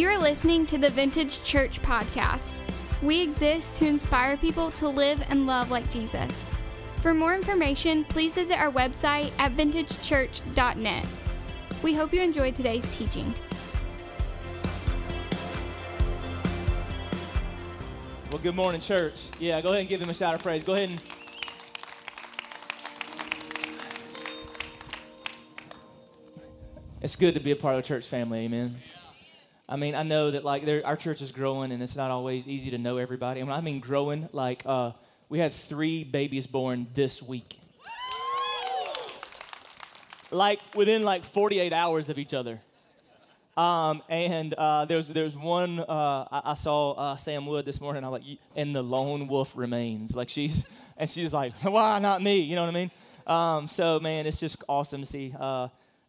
You're listening to the Vintage Church Podcast. We exist to inspire people to live and love like Jesus. For more information, please visit our website at vintagechurch.net. We hope you enjoyed today's teaching. Well, good morning, church. Yeah, go ahead and give them a shout of praise. Go ahead and. It's good to be a part of the church family, amen. I mean, I know that like our church is growing, and it's not always easy to know everybody. And when I mean growing, like uh, we had three babies born this week, like within like 48 hours of each other. Um, and uh, there's there's one uh, I, I, saw uh, Sam Wood this morning. I like, and the lone wolf remains. Like she's and she's like, why not me? You know what I mean? Um, so man, it's just awesome to see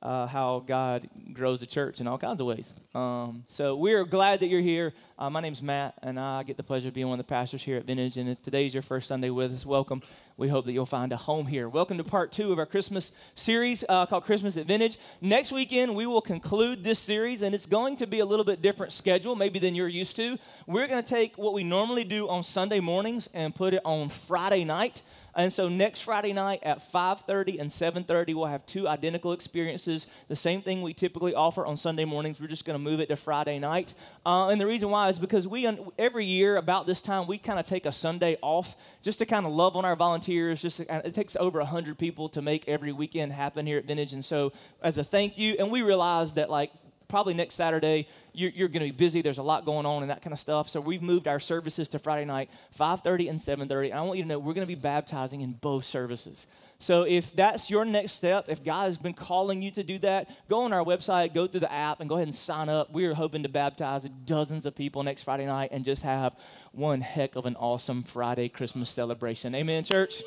uh, how God grows the church in all kinds of ways. Um, so we're glad that you're here. Uh, my name's Matt, and I get the pleasure of being one of the pastors here at Vintage. And if today's your first Sunday with us, welcome. We hope that you'll find a home here. Welcome to part two of our Christmas series uh, called Christmas at Vintage. Next weekend, we will conclude this series, and it's going to be a little bit different schedule, maybe than you're used to. We're going to take what we normally do on Sunday mornings and put it on Friday night. And so next Friday night at 5:30 and 7:30 we'll have two identical experiences. The same thing we typically offer on Sunday mornings. We're just going to move it to Friday night. Uh, and the reason why is because we every year about this time we kind of take a Sunday off just to kind of love on our volunteers. Just to, it takes over 100 people to make every weekend happen here at Vintage. And so as a thank you, and we realize that like probably next Saturday, you're, you're going to be busy. There's a lot going on and that kind of stuff. So we've moved our services to Friday night, 5.30 and 7.30. And I want you to know we're going to be baptizing in both services. So if that's your next step, if God has been calling you to do that, go on our website, go through the app, and go ahead and sign up. We are hoping to baptize dozens of people next Friday night and just have one heck of an awesome Friday Christmas celebration. Amen, church?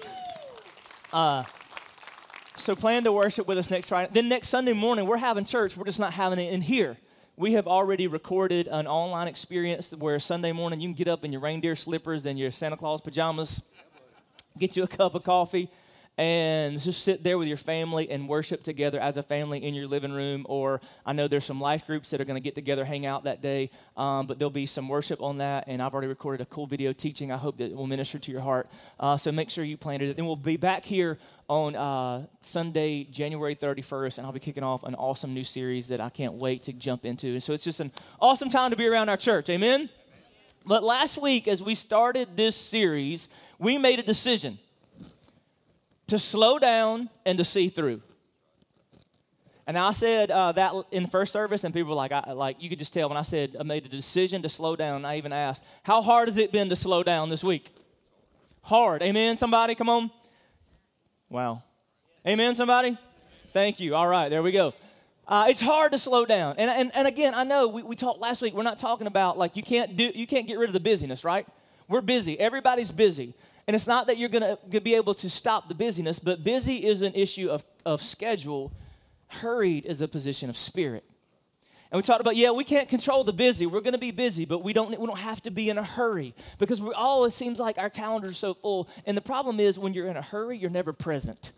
Uh, so plan to worship with us next Friday. Then next Sunday morning, we're having church. We're just not having it in here. We have already recorded an online experience where Sunday morning you can get up in your reindeer slippers and your Santa Claus pajamas, get you a cup of coffee, and just sit there with your family and worship together as a family in your living room. Or I know there's some life groups that are going to get together, hang out that day, um, but there'll be some worship on that. And I've already recorded a cool video teaching. I hope that it will minister to your heart. Uh, so make sure you plan it. Then we'll be back here on uh, Sunday, January 31st, and I'll be kicking off an awesome new series that I can't wait to jump into. And so it's just an awesome time to be around our church. Amen. But last week, as we started this series, we made a decision to slow down and to see through. And I said uh, that in first service, and people were like, I, like you could just tell when I said I made a decision to slow down. I even asked, how hard has it been to slow down this week? Hard. Amen. Somebody, come on. Wow. Amen. Somebody. Thank you. All right, there we go. Uh, it's hard to slow down. And, and, and again, I know we, we talked last week. We're not talking about like you can't do you can't get rid of the busyness, right? We're busy. Everybody's busy. And it's not that you're going to be able to stop the busyness, but busy is an issue of, of schedule. Hurried is a position of spirit. And we talked about, yeah, we can't control the busy. We're going to be busy, but we don't, we don't have to be in a hurry because we all, it seems like our calendars so full. And the problem is when you're in a hurry, you're never present.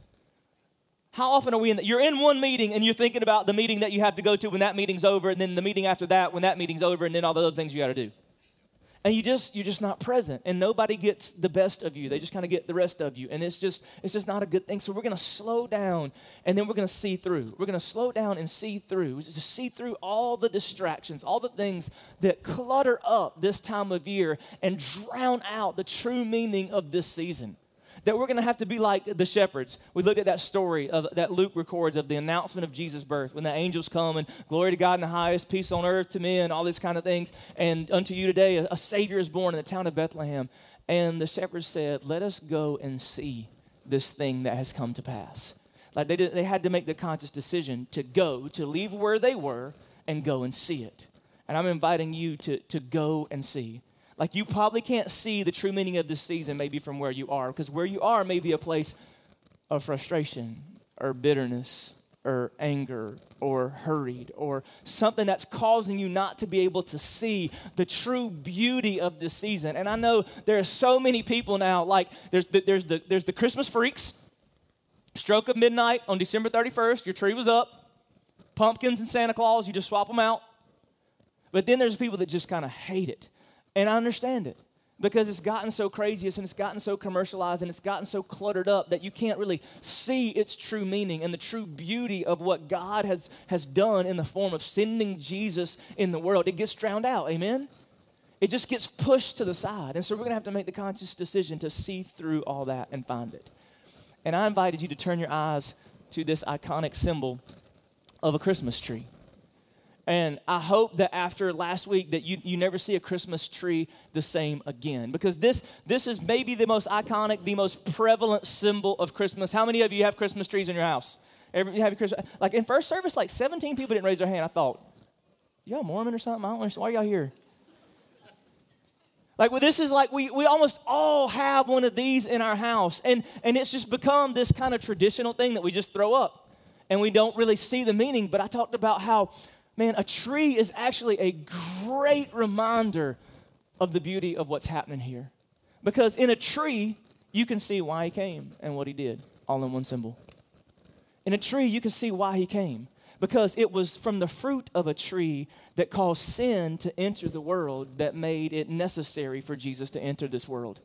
How often are we in? The, you're in one meeting and you're thinking about the meeting that you have to go to when that meeting's over, and then the meeting after that when that meeting's over, and then all the other things you got to do and you just you're just not present. And nobody gets the best of you. They just kind of get the rest of you. And it's just it's just not a good thing. So we're going to slow down and then we're going to see through. We're going to slow down and see through. Just see through all the distractions all the things that clutter up this time of year and drown out the true meaning of this season that we're going to have to be like the shepherds. We looked at that story of, that Luke records of the announcement of Jesus' birth when the angels come and glory to God in the highest, peace on earth to men, all these kind of things. And unto you today a, a Savior is born in the town of Bethlehem. And the shepherds said, Let us go and see this thing that has come to pass. Like they, did, they had to make the conscious decision to go, to leave where they were and go and see it. And I'm inviting you to, to go and see. Like you probably can't see the true meaning of this season maybe from where you are, because where you are may be a place of frustration or bitterness or anger or hurried or something that's causing you not to be able to see the true beauty of this season. And I know there are so many people now, like there's the, there's the, there's the Christmas freaks. Stroke of midnight on December 31st, your tree was up. Pumpkins and Santa Claus, you just swap them out. But then there's people that just kind of hate it. And I understand it because it's gotten so crazy and it's gotten so commercialized and it's gotten so cluttered up that you can't really see its true meaning and the true beauty of what God has, has done in the form of sending Jesus in the world. It gets drowned out, amen? It just gets pushed to the side. And so we're going to have to make the conscious decision to see through all that and find it. And I invited you to turn your eyes to this iconic symbol of a Christmas tree. And I hope that after last week that you, you never see a Christmas tree the same again. Because this, this is maybe the most iconic, the most prevalent symbol of Christmas. How many of you have Christmas trees in your house? Every, you have Christmas, like in first service, like 17 people didn't raise their hand. I thought, y'all Mormon or something? I don't understand. Why are y'all here? Like well, this is like we, we almost all have one of these in our house. And, and it's just become this kind of traditional thing that we just throw up. And we don't really see the meaning. But I talked about how man, a tree is actually a great reminder of the beauty of what's happening here. Because in a tree, you can see why he came and what he did, all in one symbol. In a tree, you can see why he came. Because it was from the fruit of a tree that caused sin to enter the world that made it necessary for Jesus to enter this world.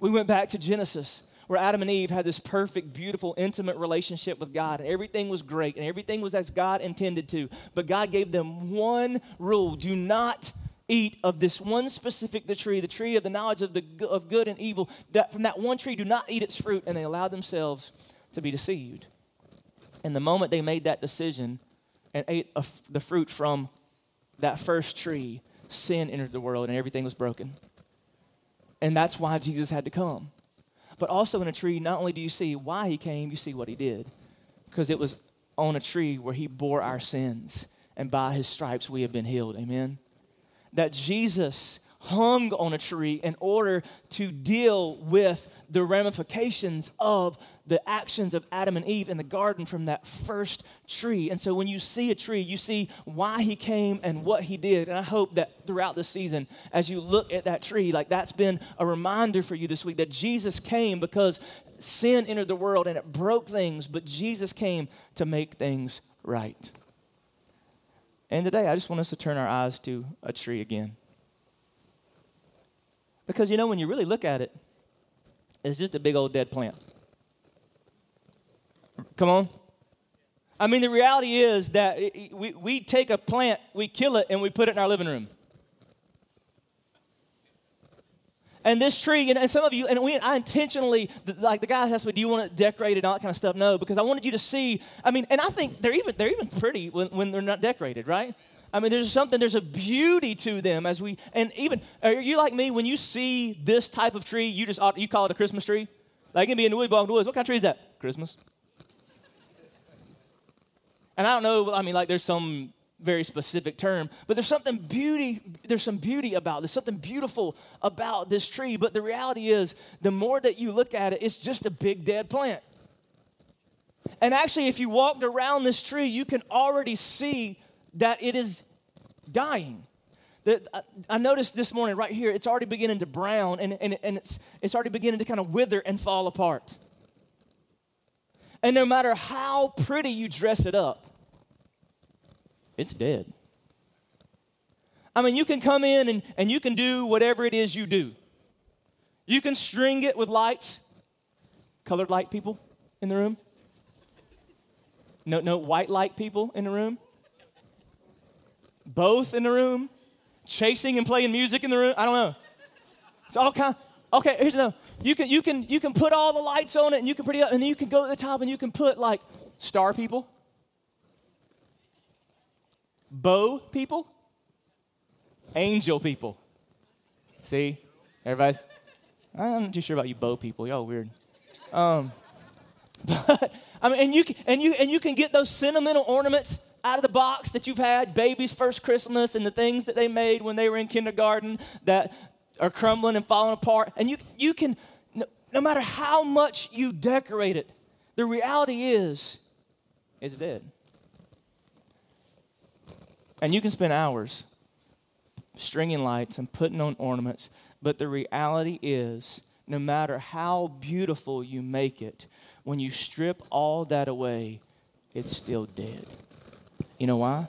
We went back to Genesis where Adam and Eve had this perfect, beautiful, intimate relationship with God, and everything was great, and everything was as God intended to. But God gave them one rule do not eat of this one specific the tree, the tree of the knowledge of, the, of good and evil. That from that one tree, do not eat its fruit, and they allowed themselves to be deceived. And the moment they made that decision and ate the fruit from that first tree, sin entered the world and everything was broken. And that's why Jesus had to come. But also in a tree, not only do you see why he came, you see what he did. Because it was on a tree where he bore our sins, and by his stripes we have been healed. Amen. That Jesus hung on a tree in order to deal with the ramifications of the actions of Adam and Eve in the garden from that first tree. And so when you see a tree, you see why he came and what he did. And I hope that throughout the season, as you look at that tree, like that's been a reminder for you this week that Jesus came because sin entered the world and it broke things, but Jesus came to make things right. And today, I just want us to turn our eyes to a tree again. Because you know, when you really look at it, it's just a big old dead plant. Come on. I mean, the reality is that we, we take a plant, we kill it, and we put it in our living room. And this tree, and, some of you, and we, I intentionally, like the guys asked me, do you want it decorated and all that kind of stuff? No, because I wanted you to see. I mean, and I think they're even they're even pretty when, when they're not decorated, right? I mean, there's something, there's a beauty to them as we, and even, are you like me, when you see this type of tree, you just, you call it a Christmas tree? Like, it can be in the woods. What kind of tree is that? Christmas. And I don't know, I mean, like, there's some very specific term, but there's something beauty, there's some beauty about there's something beautiful about this tree. But the reality is, the more that you look at it, it's just a big dead plant. And actually, if you walked around this tree, you can already see that it is dying. I noticed this morning right here, it's already beginning to brown and, and, and it's, it's already beginning to kind of wither and fall apart. And no matter how pretty you dress it up, it's dead. I mean, you can come in and, and you can do whatever it is you do. You can string it with lights. Colored light people in the room? No, no white light people in the room? Both in the room, chasing and playing music in the room. I don't know. It's all kind. Okay, here's the. You can you can you can put all the lights on it, and you can pretty up, and then you can go to the top, and you can put like star people, bow people, angel people. See, everybody's. I'm not too sure about you bow people. Y'all weird. Um, but I mean, and you can, and you and you can get those sentimental ornaments out of the box that you've had, baby's first Christmas, and the things that they made when they were in kindergarten that are crumbling and falling apart. And you, you can, no, no matter how much you decorate it, the reality is, it's dead. And you can spend hours stringing lights and putting on ornaments, but the reality is, no matter how beautiful you make it, when you strip all that away, it's still dead. You know why?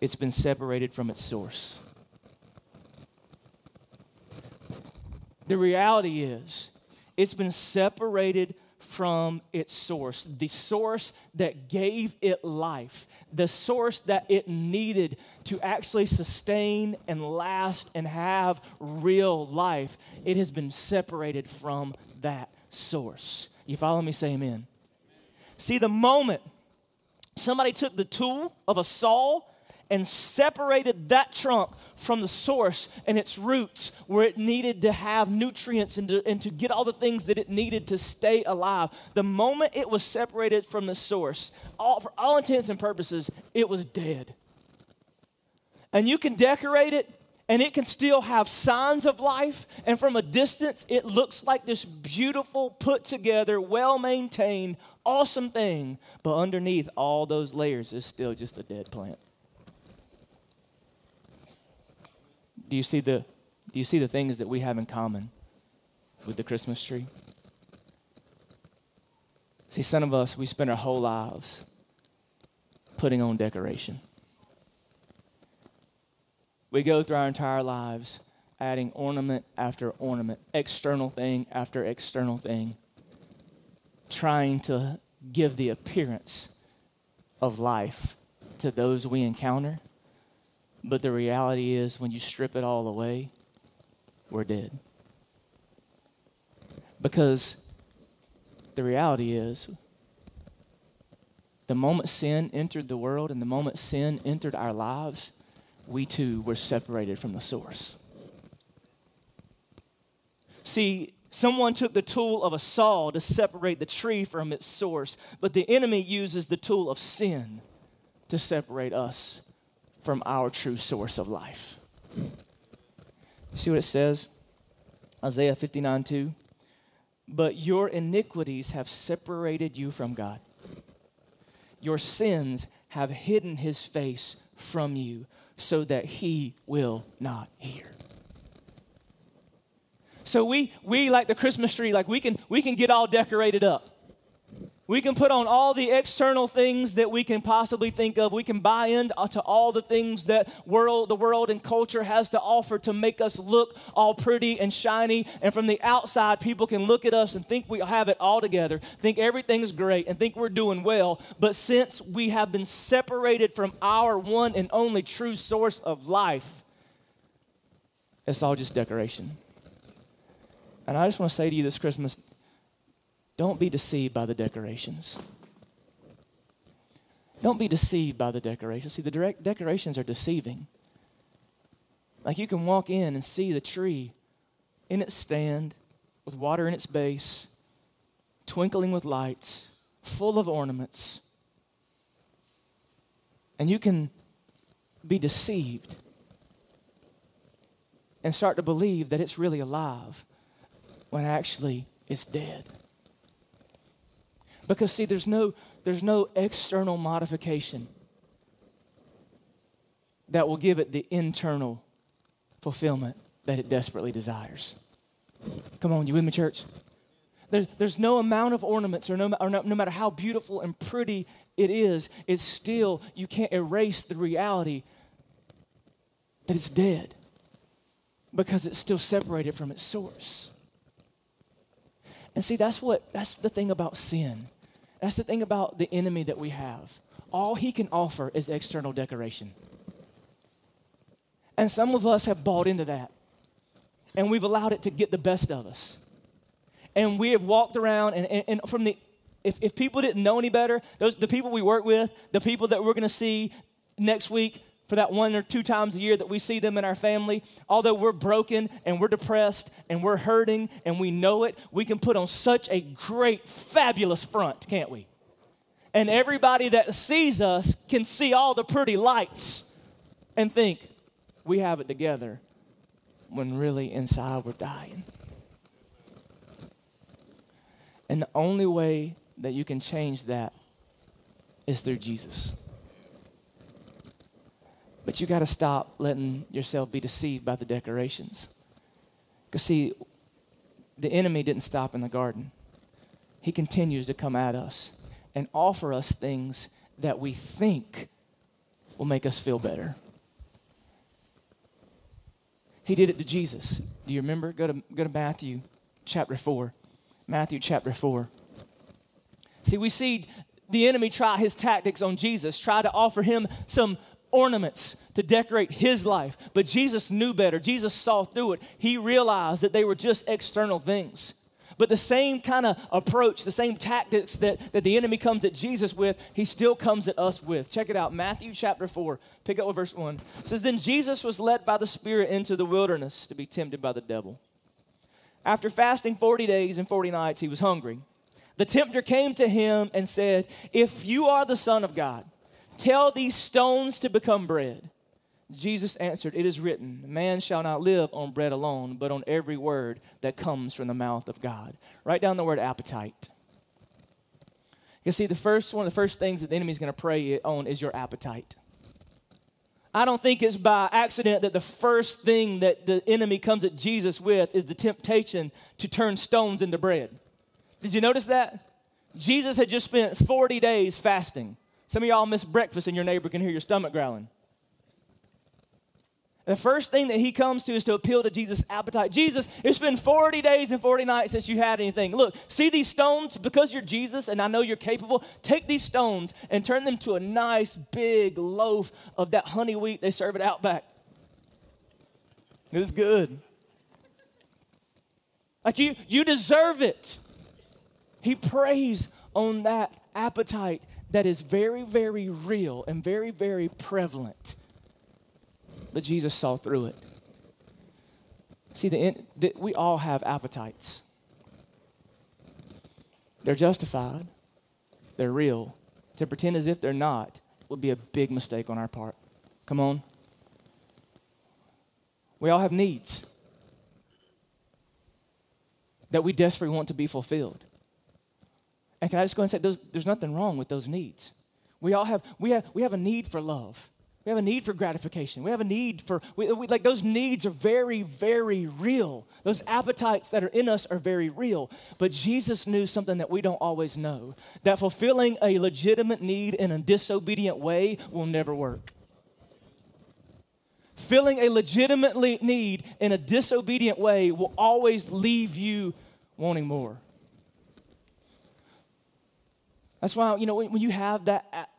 it's been separated from its source. The reality is, it's been separated from its source, the source that gave it life, the source that it needed to actually sustain and last and have real life. It has been separated from that source. You follow me? Say amen. See, the moment somebody took the tool of a saw and separated that trunk from the source and its roots where it needed to have nutrients and to, and to get all the things that it needed to stay alive. The moment it was separated from the source, all, for all intents and purposes, it was dead. And you can decorate it and it can still have signs of life. And from a distance, it looks like this beautiful, put together, well maintained, awesome thing. But underneath all those layers is still just a dead plant. Do you see the do you see the things that we have in common with the Christmas tree? See, some of us, we spend our whole lives putting on decoration. We go through our entire lives adding ornament after ornament, external thing after external thing, trying to give the appearance of life to those we encounter. But the reality is, when you strip it all away, we're dead. Because the reality is, the moment sin entered the world and the moment sin entered our lives, we too were separated from the source. See, someone took the tool of a saw to separate the tree from its source, but the enemy uses the tool of sin to separate us from our true source of life. See what it says? Isaiah 59 2. But your iniquities have separated you from God. Your sins have hidden his face from you so that he will not hear. So we we like the Christmas tree like we can we can get all decorated up. We can put on all the external things that we can possibly think of. We can buy into all the things that world, the world and culture has to offer to make us look all pretty and shiny. And from the outside, people can look at us and think we have it all together, think everything's great, and think we're doing well. But since we have been separated from our one and only true source of life, it's all just decoration. And I just want to say to you this Christmas don't be deceived by the decorations. Don't be deceived by the decorations. See, the decorations are deceiving. Like you can walk in and see the tree in its stand with water in its base, twinkling with lights, full of ornaments. And you can be deceived and start to believe that it's really alive when actually it's dead. Because see, there's no, there's no external modification that will give it the internal fulfillment that it desperately desires. Come on, you with me, church? There's, there's no amount of ornaments, or, no, or no, no matter how beautiful and pretty it is, it's still, you can't erase the reality that it's dead because it's still separated from its source. And see, that's what that's the thing about sin. That's the thing about the enemy that we have. All he can offer is external decoration. And some of us have bought into that. And we've allowed it to get the best of us. And we have walked around, and, and, and from the, if, if people didn't know any better, those, the people we work with, the people that we're gonna see next week, for that one or two times a year that we see them in our family, although we're broken and we're depressed and we're hurting and we know it, we can put on such a great, fabulous front, can't we? And everybody that sees us can see all the pretty lights and think we have it together when really inside we're dying. And the only way that you can change that is through Jesus. But you got to stop letting yourself be deceived by the decorations. Because, see, the enemy didn't stop in the garden, he continues to come at us and offer us things that we think will make us feel better. He did it to Jesus. Do you remember? Go to, go to Matthew chapter 4. Matthew chapter 4. See, we see the enemy try his tactics on Jesus, try to offer him some ornaments to decorate his life. But Jesus knew better. Jesus saw through it. He realized that they were just external things. But the same kind of approach, the same tactics that, that the enemy comes at Jesus with, he still comes at us with. Check it out Matthew chapter 4, pick up with verse 1. It says, Then Jesus was led by the Spirit into the wilderness to be tempted by the devil. After fasting 40 days and 40 nights, he was hungry. The tempter came to him and said, If you are the Son of God, tell these stones to become bread. Jesus answered, It is written, Man shall not live on bread alone, but on every word that comes from the mouth of God. Write down the word appetite. You see, the first one of the first things that the enemy is going to prey on is your appetite. I don't think it's by accident that the first thing that the enemy comes at Jesus with is the temptation to turn stones into bread. Did you notice that? Jesus had just spent 40 days fasting. Some of y'all missed breakfast and your neighbor can hear your stomach growling. The first thing that he comes to is to appeal to Jesus' appetite. Jesus, it's been 40 days and 40 nights since you had anything. Look, see these stones? Because you're Jesus and I know you're capable, take these stones and turn them to a nice big loaf of that honey wheat they serve at Outback. It's good. Like you, you deserve it. He preys on that appetite that is very, very real and very, very prevalent but Jesus saw through it. See, the, the, we all have appetites. They're justified, they're real. To pretend as if they're not would be a big mistake on our part. Come on. We all have needs that we desperately want to be fulfilled. And can I just go and say, there's, there's nothing wrong with those needs. We all have, we have, we have a need for love. We have a need for gratification. We have a need for, we, we, like, those needs are very, very real. Those appetites that are in us are very real. But Jesus knew something that we don't always know that fulfilling a legitimate need in a disobedient way will never work. Filling a legitimate need in a disobedient way will always leave you wanting more. That's why, you know, when, you have that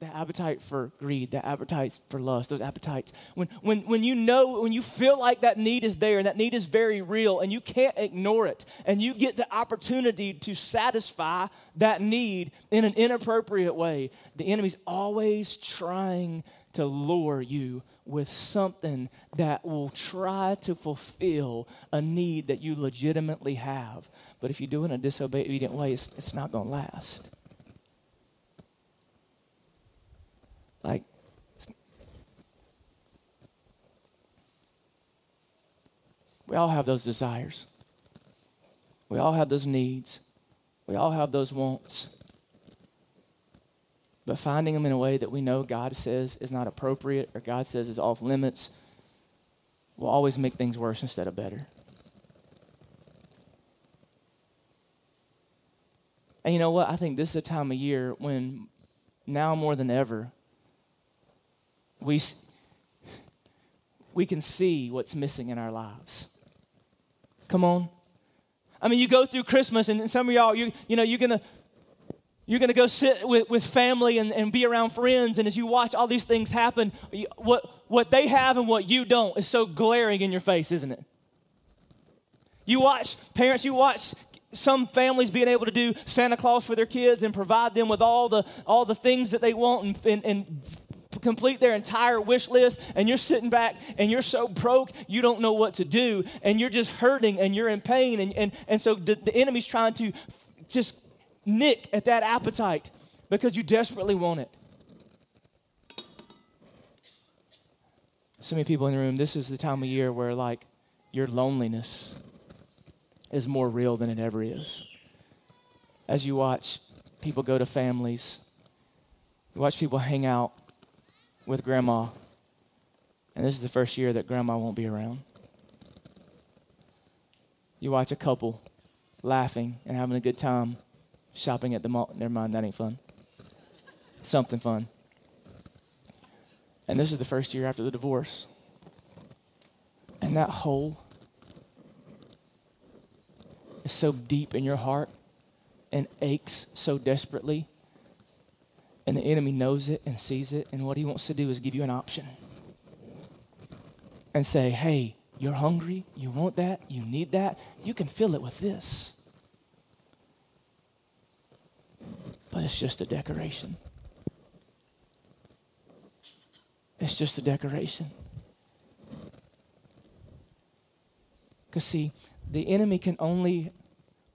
that appetite for greed, that appetite for lust, those appetites. When, when, when you know, when you feel like that need is there and that need is very real and you can't ignore it, and you get the opportunity to satisfy that need in an inappropriate way, the enemy's always trying to lure you with something that will try to fulfill a need that you legitimately have. But if you do it in a disobedient way, it's, it's not going to last. Like, we all have those desires. We all have those needs. We all have those wants. But finding them in a way that we know God says is not appropriate or God says is off limits will always make things worse instead of better. And you know what? I think this is a time of year when, now more than ever, we, we can see what's missing in our lives. Come on. I mean, you go through Christmas, and some of y'all, you, you know, you're going to you're going to go sit with, with family and, and be around friends and as you watch all these things happen what, what they have and what you don't is so glaring in your face isn't it you watch parents you watch some families being able to do santa claus for their kids and provide them with all the all the things that they want and, and, and complete their entire wish list and you're sitting back and you're so broke you don't know what to do and you're just hurting and you're in pain and, and, and so the, the enemy's trying to just nick at that appetite because you desperately want it. So many people in the room this is the time of year where like your loneliness is more real than it ever is. As you watch people go to families you watch people hang out with grandma. And this is the first year that grandma won't be around. You watch a couple laughing and having a good time shopping at the mall. Never mind, that ain't fun. Something fun. And this is the first year after the divorce. And that hole is so deep in your heart and aches so desperately. And the enemy knows it and sees it. And what he wants to do is give you an option and say, hey, you're hungry, you want that, you need that, you can fill it with this. But it's just a decoration. It's just a decoration. Because, see, the enemy can only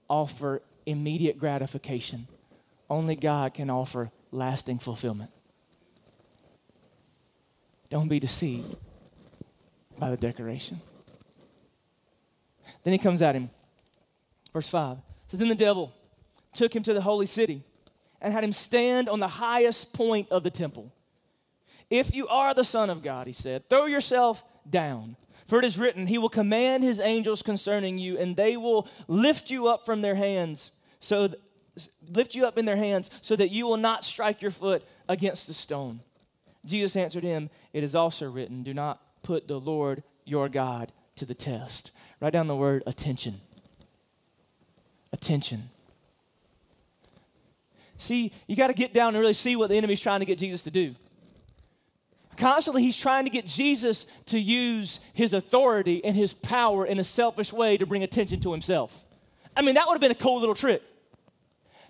offer immediate gratification, only God can offer lasting fulfillment. Don't be deceived by the decoration. Then he comes at him. Verse 5 says, Then the devil took him to the holy city and had him stand on the highest point of the temple. If you are the Son of God, he said, throw yourself down. For it is written, He will command His angels concerning you, and they will lift you up from their hands, so lift you up in their hands, so that you will not strike your foot against the stone. Jesus answered him, It is also written, Do not put the Lord your God to the test. Write down the word attention. Attention. See, you got to get down and really see what the enemy's trying to get Jesus to do. Constantly, he's trying to get Jesus to use his authority and his power in a selfish way to bring attention to himself. I mean, that would have been a cool little trick.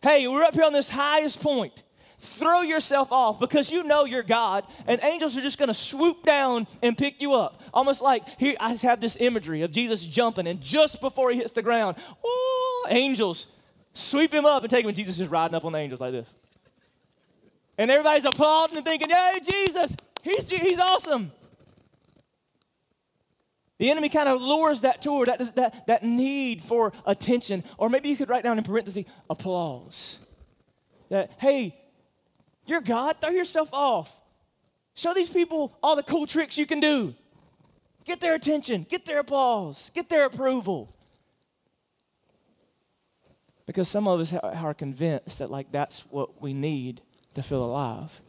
Hey, we're up here on this highest point. Throw yourself off because you know you're God, and angels are just going to swoop down and pick you up. Almost like here, I have this imagery of Jesus jumping, and just before he hits the ground, angels sweep him up and take him, and Jesus is riding up on the angels like this. And everybody's applauding and thinking, Yay, Jesus, he's, he's awesome. The enemy kind of lures that toward that, that, that need for attention. Or maybe you could write down in parentheses applause. That, hey, you're God, throw yourself off. Show these people all the cool tricks you can do. Get their attention, get their applause, get their approval. Because some of us are convinced that, like, that's what we need to feel alive.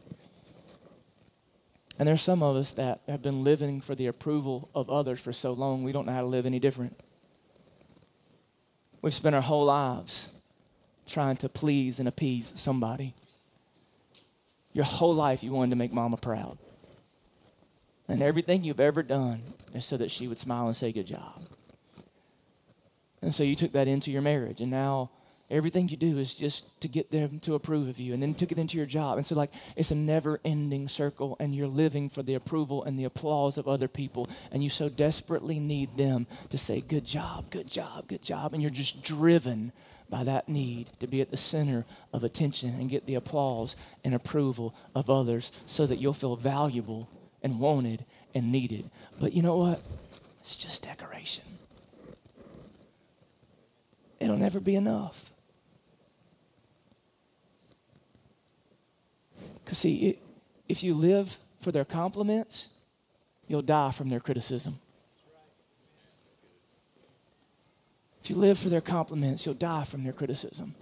And there's some of us that have been living for the approval of others for so long, we don't know how to live any different. We've spent our whole lives trying to please and appease somebody. Your whole life, you wanted to make mama proud. And everything you've ever done is so that she would smile and say, Good job. And so you took that into your marriage, and now Everything you do is just to get them to approve of you and then took it into your job. And so, like, it's a never ending circle, and you're living for the approval and the applause of other people. And you so desperately need them to say, Good job, good job, good job. And you're just driven by that need to be at the center of attention and get the applause and approval of others so that you'll feel valuable and wanted and needed. But you know what? It's just decoration. It'll never be enough. Because, see, it, if you live for their compliments, you'll die from their criticism. If you live for their compliments, you'll die from their criticism.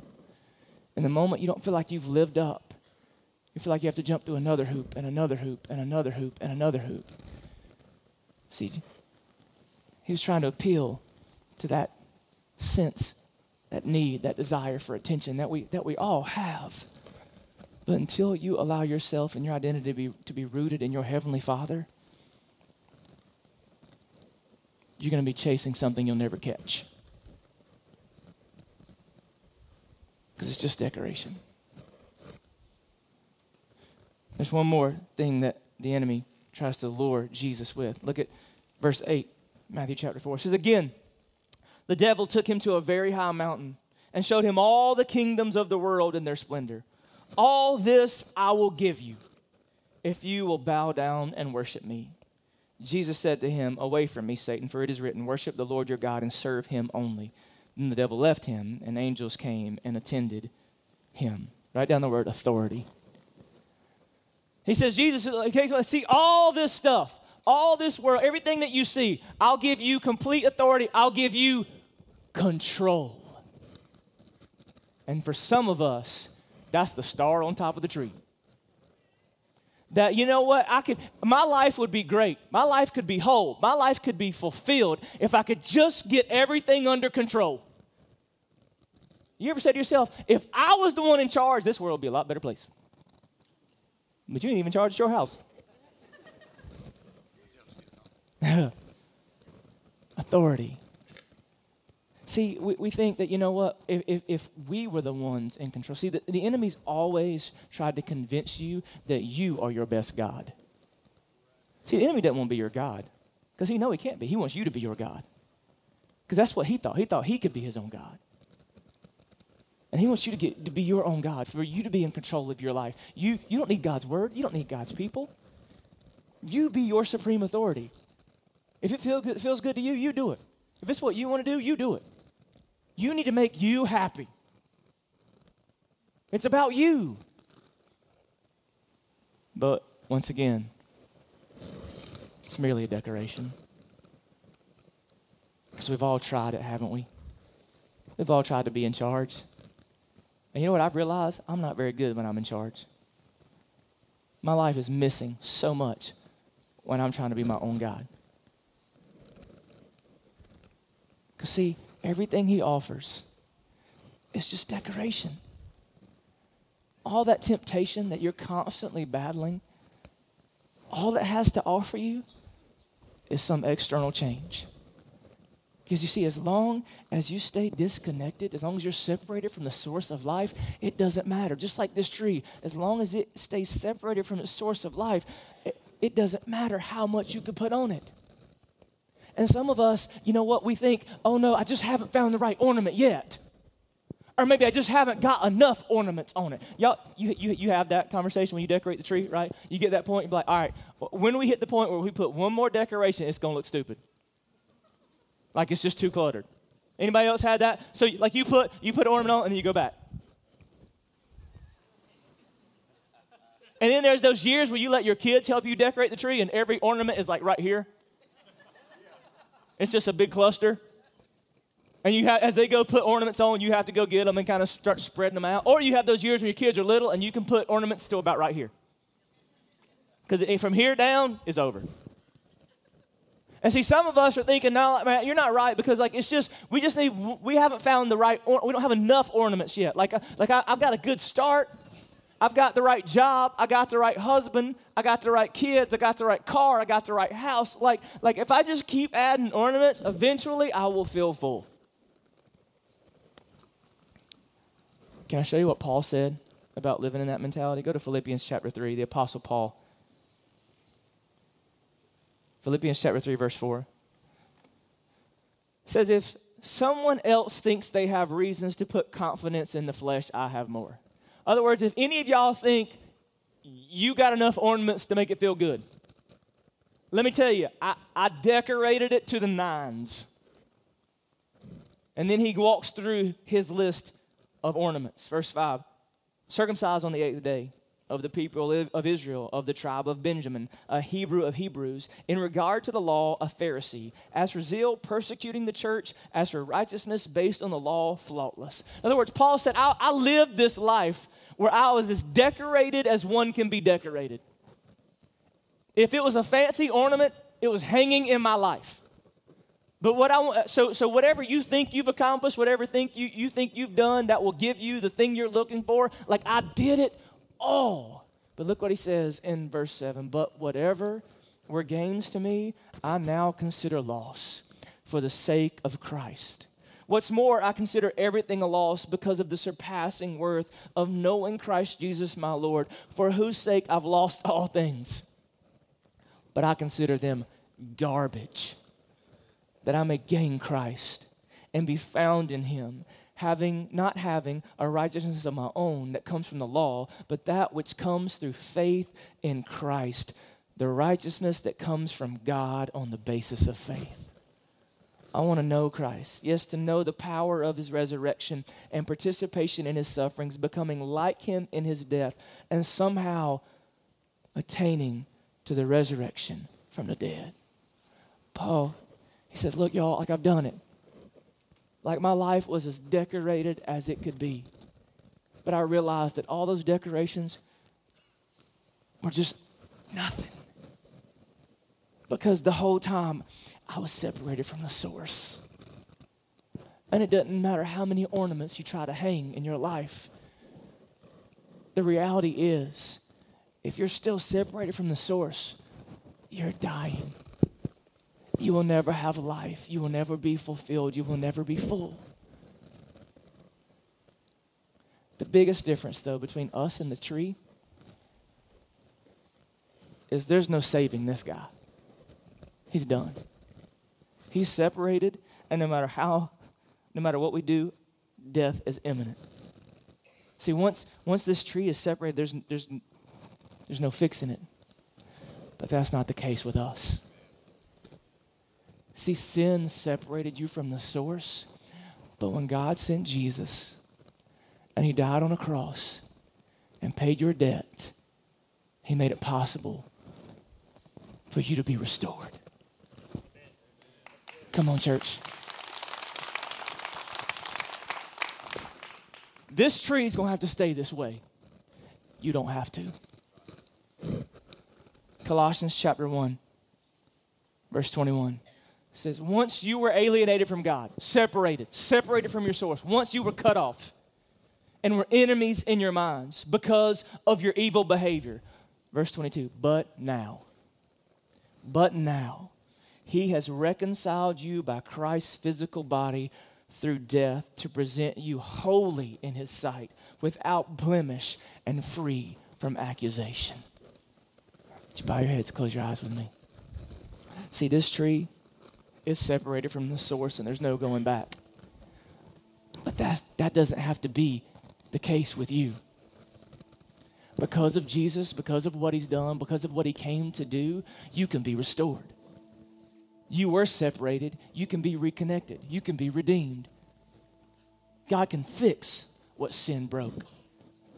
In the moment you don't feel like you've lived up, you feel like you have to jump through another hoop and another hoop and another hoop and another hoop. See, he was trying to appeal to that sense, that need, that desire for attention that we, that we all have. But until you allow yourself and your identity to be, to be rooted in your Heavenly Father, you're going to be chasing something you'll never catch. Because it's just decoration. There's one more thing that the enemy tries to lure Jesus with. Look at verse 8, Matthew chapter 4. It says, Again, the devil took him to a very high mountain and showed him all the kingdoms of the world in their splendor. All this I will give you if you will bow down and worship me. Jesus said to him, Away from me, Satan, for it is written, Worship the Lord your God and serve him only. Then the devil left him, and angels came and attended him. Write down the word authority. He says, Jesus, see all this stuff, all this world, everything that you see, I'll give you complete authority. I'll give you control. And for some of us, that's the star on top of the tree. that you know what? I could my life would be great. My life could be whole. My life could be fulfilled if i could just get everything under control. You ever said to yourself if i was the one in charge this world would be a lot better place. But you ain't even charged your house. Authority See, we, we think that, you know what, if, if, if we were the ones in control. See, the, the enemy's always tried to convince you that you are your best God. See, the enemy doesn't want to be your God because he know he can't be. He wants you to be your God because that's what he thought. He thought he could be his own God. And he wants you to, get, to be your own God, for you to be in control of your life. You, you don't need God's word. You don't need God's people. You be your supreme authority. If it feel good, feels good to you, you do it. If it's what you want to do, you do it. You need to make you happy. It's about you. But once again, it's merely a decoration. Because we've all tried it, haven't we? We've all tried to be in charge. And you know what I've realized? I'm not very good when I'm in charge. My life is missing so much when I'm trying to be my own God. Because, see, everything he offers is just decoration. All that temptation that you're constantly battling, all that has to offer you is some external change. Because you see, as long as you stay disconnected, as long as you're separated from the source of life, it doesn't matter. Just like this tree, as long as it stays separated from its source of life, it, it doesn't matter how much you could put on it. And some of us, you know what, we think, oh no, I just haven't found the right ornament yet. Or maybe I just haven't got enough ornaments on it. Y'all, you, you, you have that conversation when you decorate the tree, right? You get that point, you're like, all right, when we hit the point where we put one more decoration, it's gonna look stupid. Like it's just too cluttered. Anybody else had that? So like you put you put ornament on and then you go back. And then there's those years where you let your kids help you decorate the tree and every ornament is like right here. It's just a big cluster. And you have, as they go put ornaments on, you have to go get them and kind of start spreading them out. Or you have those years when your kids are little and you can put ornaments still about right here. Because from here down is over. And see, some of us are thinking, no, man, you're not right because like it's just we just need we haven't found the right. we don't have enough ornaments yet. Like uh, like I, I've got a good start, I've got the right job, I got the right husband, I got the right kids, I got the right car, I got the right house. Like, like if I just keep adding ornaments, eventually I will feel full. Can I show you what Paul said about living in that mentality? Go to Philippians chapter 3, the Apostle Paul. Philippians chapter 3, verse 4. says, If someone else thinks they have reasons to put confidence in the flesh, I have more other words, if any of y'all think you got enough ornaments to make it feel good, let me tell you, I, I decorated it to the nines. And then he walks through his list of ornaments. Verse 5 circumcised on the eighth day of the people of Israel, of the tribe of Benjamin, a Hebrew of Hebrews, in regard to the law, a Pharisee, as for zeal, persecuting the church, as for righteousness based on the law, faultless. In other words, Paul said, I, I lived this life where I was as decorated as one can be decorated. If it was a fancy ornament, it was hanging in my life. But what I want, so, so whatever you think you've accomplished, whatever think you, you think you've done that will give you the thing you're looking for, like I did it all. But look what he says in verse 7 But whatever were gains to me, I now consider loss for the sake of Christ. What's more, I consider everything a loss because of the surpassing worth of knowing Christ Jesus my Lord, for whose sake I've lost all things. But I consider them garbage, that I may gain Christ and be found in him having not having a righteousness of my own that comes from the law, but that which comes through faith in Christ, the righteousness that comes from God on the basis of faith. I want to know Christ. Yes, to know the power of his resurrection and participation in his sufferings, becoming like him in his death, and somehow attaining to the resurrection from the dead. Paul, he says, Look, y'all, like I've done it. Like my life was as decorated as it could be. But I realized that all those decorations were just nothing. Because the whole time I was separated from the source. And it doesn't matter how many ornaments you try to hang in your life. The reality is, if you're still separated from the source, you're dying. You will never have life. You will never be fulfilled. You will never be full. The biggest difference, though, between us and the tree is there's no saving this guy. He's done. He's separated, and no matter how, no matter what we do, death is imminent. See, once once this tree is separated, there's there's there's no fixing it. But that's not the case with us. See, sin separated you from the source, but when God sent Jesus and he died on a cross and paid your debt, he made it possible for you to be restored. Come on, church. This tree is going to have to stay this way. You don't have to. Colossians chapter 1, verse 21 says, Once you were alienated from God, separated, separated from your source, once you were cut off and were enemies in your minds because of your evil behavior. Verse 22, but now, but now, he has reconciled you by Christ's physical body through death to present you holy in his sight, without blemish and free from accusation. Would you bow your heads, close your eyes with me? See, this tree is separated from the source and there's no going back. But that, that doesn't have to be the case with you. Because of Jesus, because of what he's done, because of what he came to do, you can be restored. You were separated, you can be reconnected, you can be redeemed. God can fix what sin broke.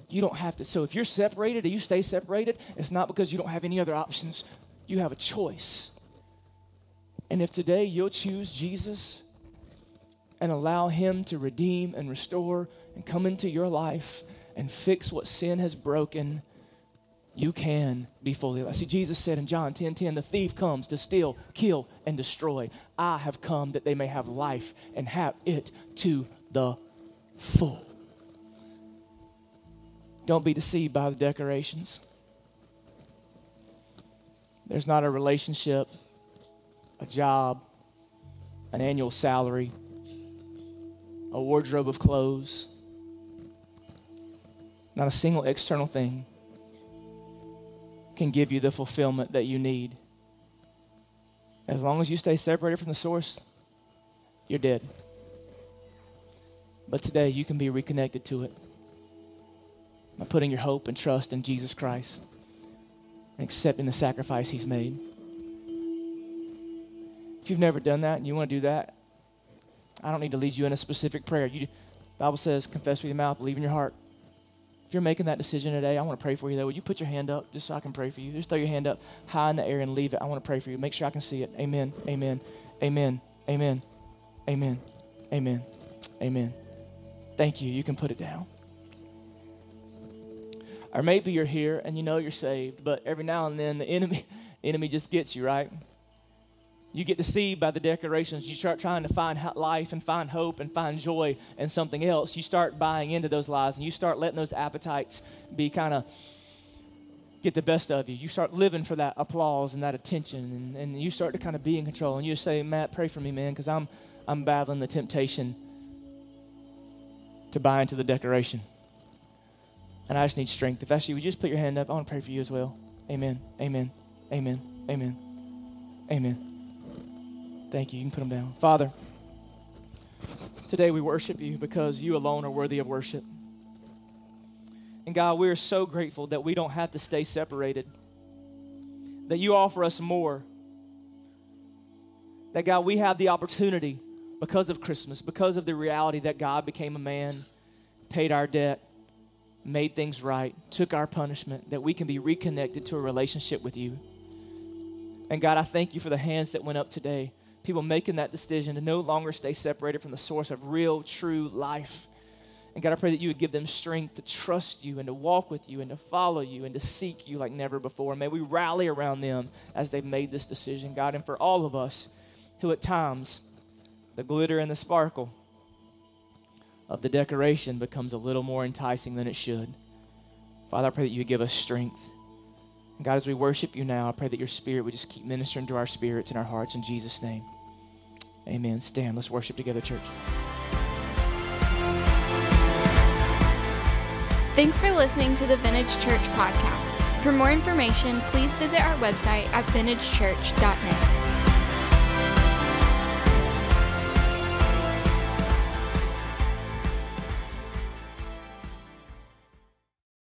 You don't have to. So if you're separated or you stay separated, it's not because you don't have any other options. You have a choice. And if today you'll choose Jesus and allow Him to redeem and restore and come into your life and fix what sin has broken, you can be fully alive. See, Jesus said in John 10 10, the thief comes to steal, kill, and destroy. I have come that they may have life and have it to the full. Don't be deceived by the decorations. There's not a relationship, a job, an annual salary, a wardrobe of clothes, not a single external thing can give you the fulfillment that you need. As long as you stay separated from the source, you're dead. But today you can be reconnected to it by putting your hope and trust in Jesus Christ and accepting the sacrifice he's made. If you've never done that and you want to do that, I don't need to lead you in a specific prayer. You, Bible says, confess with your mouth, believe in your heart. If you're making that decision today, I want to pray for you though. Would you put your hand up just so I can pray for you? Just throw your hand up high in the air and leave it. I want to pray for you. Make sure I can see it. Amen. Amen. Amen. Amen. Amen. Amen. Amen. Thank you. You can put it down. Or maybe you're here and you know you're saved, but every now and then the enemy enemy just gets you, right? You get deceived by the decorations. You start trying to find life and find hope and find joy in something else. You start buying into those lies and you start letting those appetites be kind of get the best of you. You start living for that applause and that attention, and, and you start to kind of be in control. And you say, Matt, pray for me, man, because I'm, I'm battling the temptation to buy into the decoration. And I just need strength. If you, would you just put your hand up? I want to pray for you as well. Amen. Amen. Amen. Amen. Amen. Thank you. You can put them down. Father, today we worship you because you alone are worthy of worship. And God, we are so grateful that we don't have to stay separated, that you offer us more. That, God, we have the opportunity because of Christmas, because of the reality that God became a man, paid our debt, made things right, took our punishment, that we can be reconnected to a relationship with you. And God, I thank you for the hands that went up today people making that decision to no longer stay separated from the source of real, true life And God, I pray that you would give them strength to trust you and to walk with you and to follow you and to seek you like never before. May we rally around them as they've made this decision, God. And for all of us who at times the glitter and the sparkle of the decoration becomes a little more enticing than it should. Father, I pray that you would give us strength. And God, as we worship you now, I pray that your spirit would just keep ministering to our spirits and our hearts in Jesus' name. Amen. Stand. Let's worship together, church. Thanks for listening to the Vintage Church podcast. For more information, please visit our website at vintagechurch.net.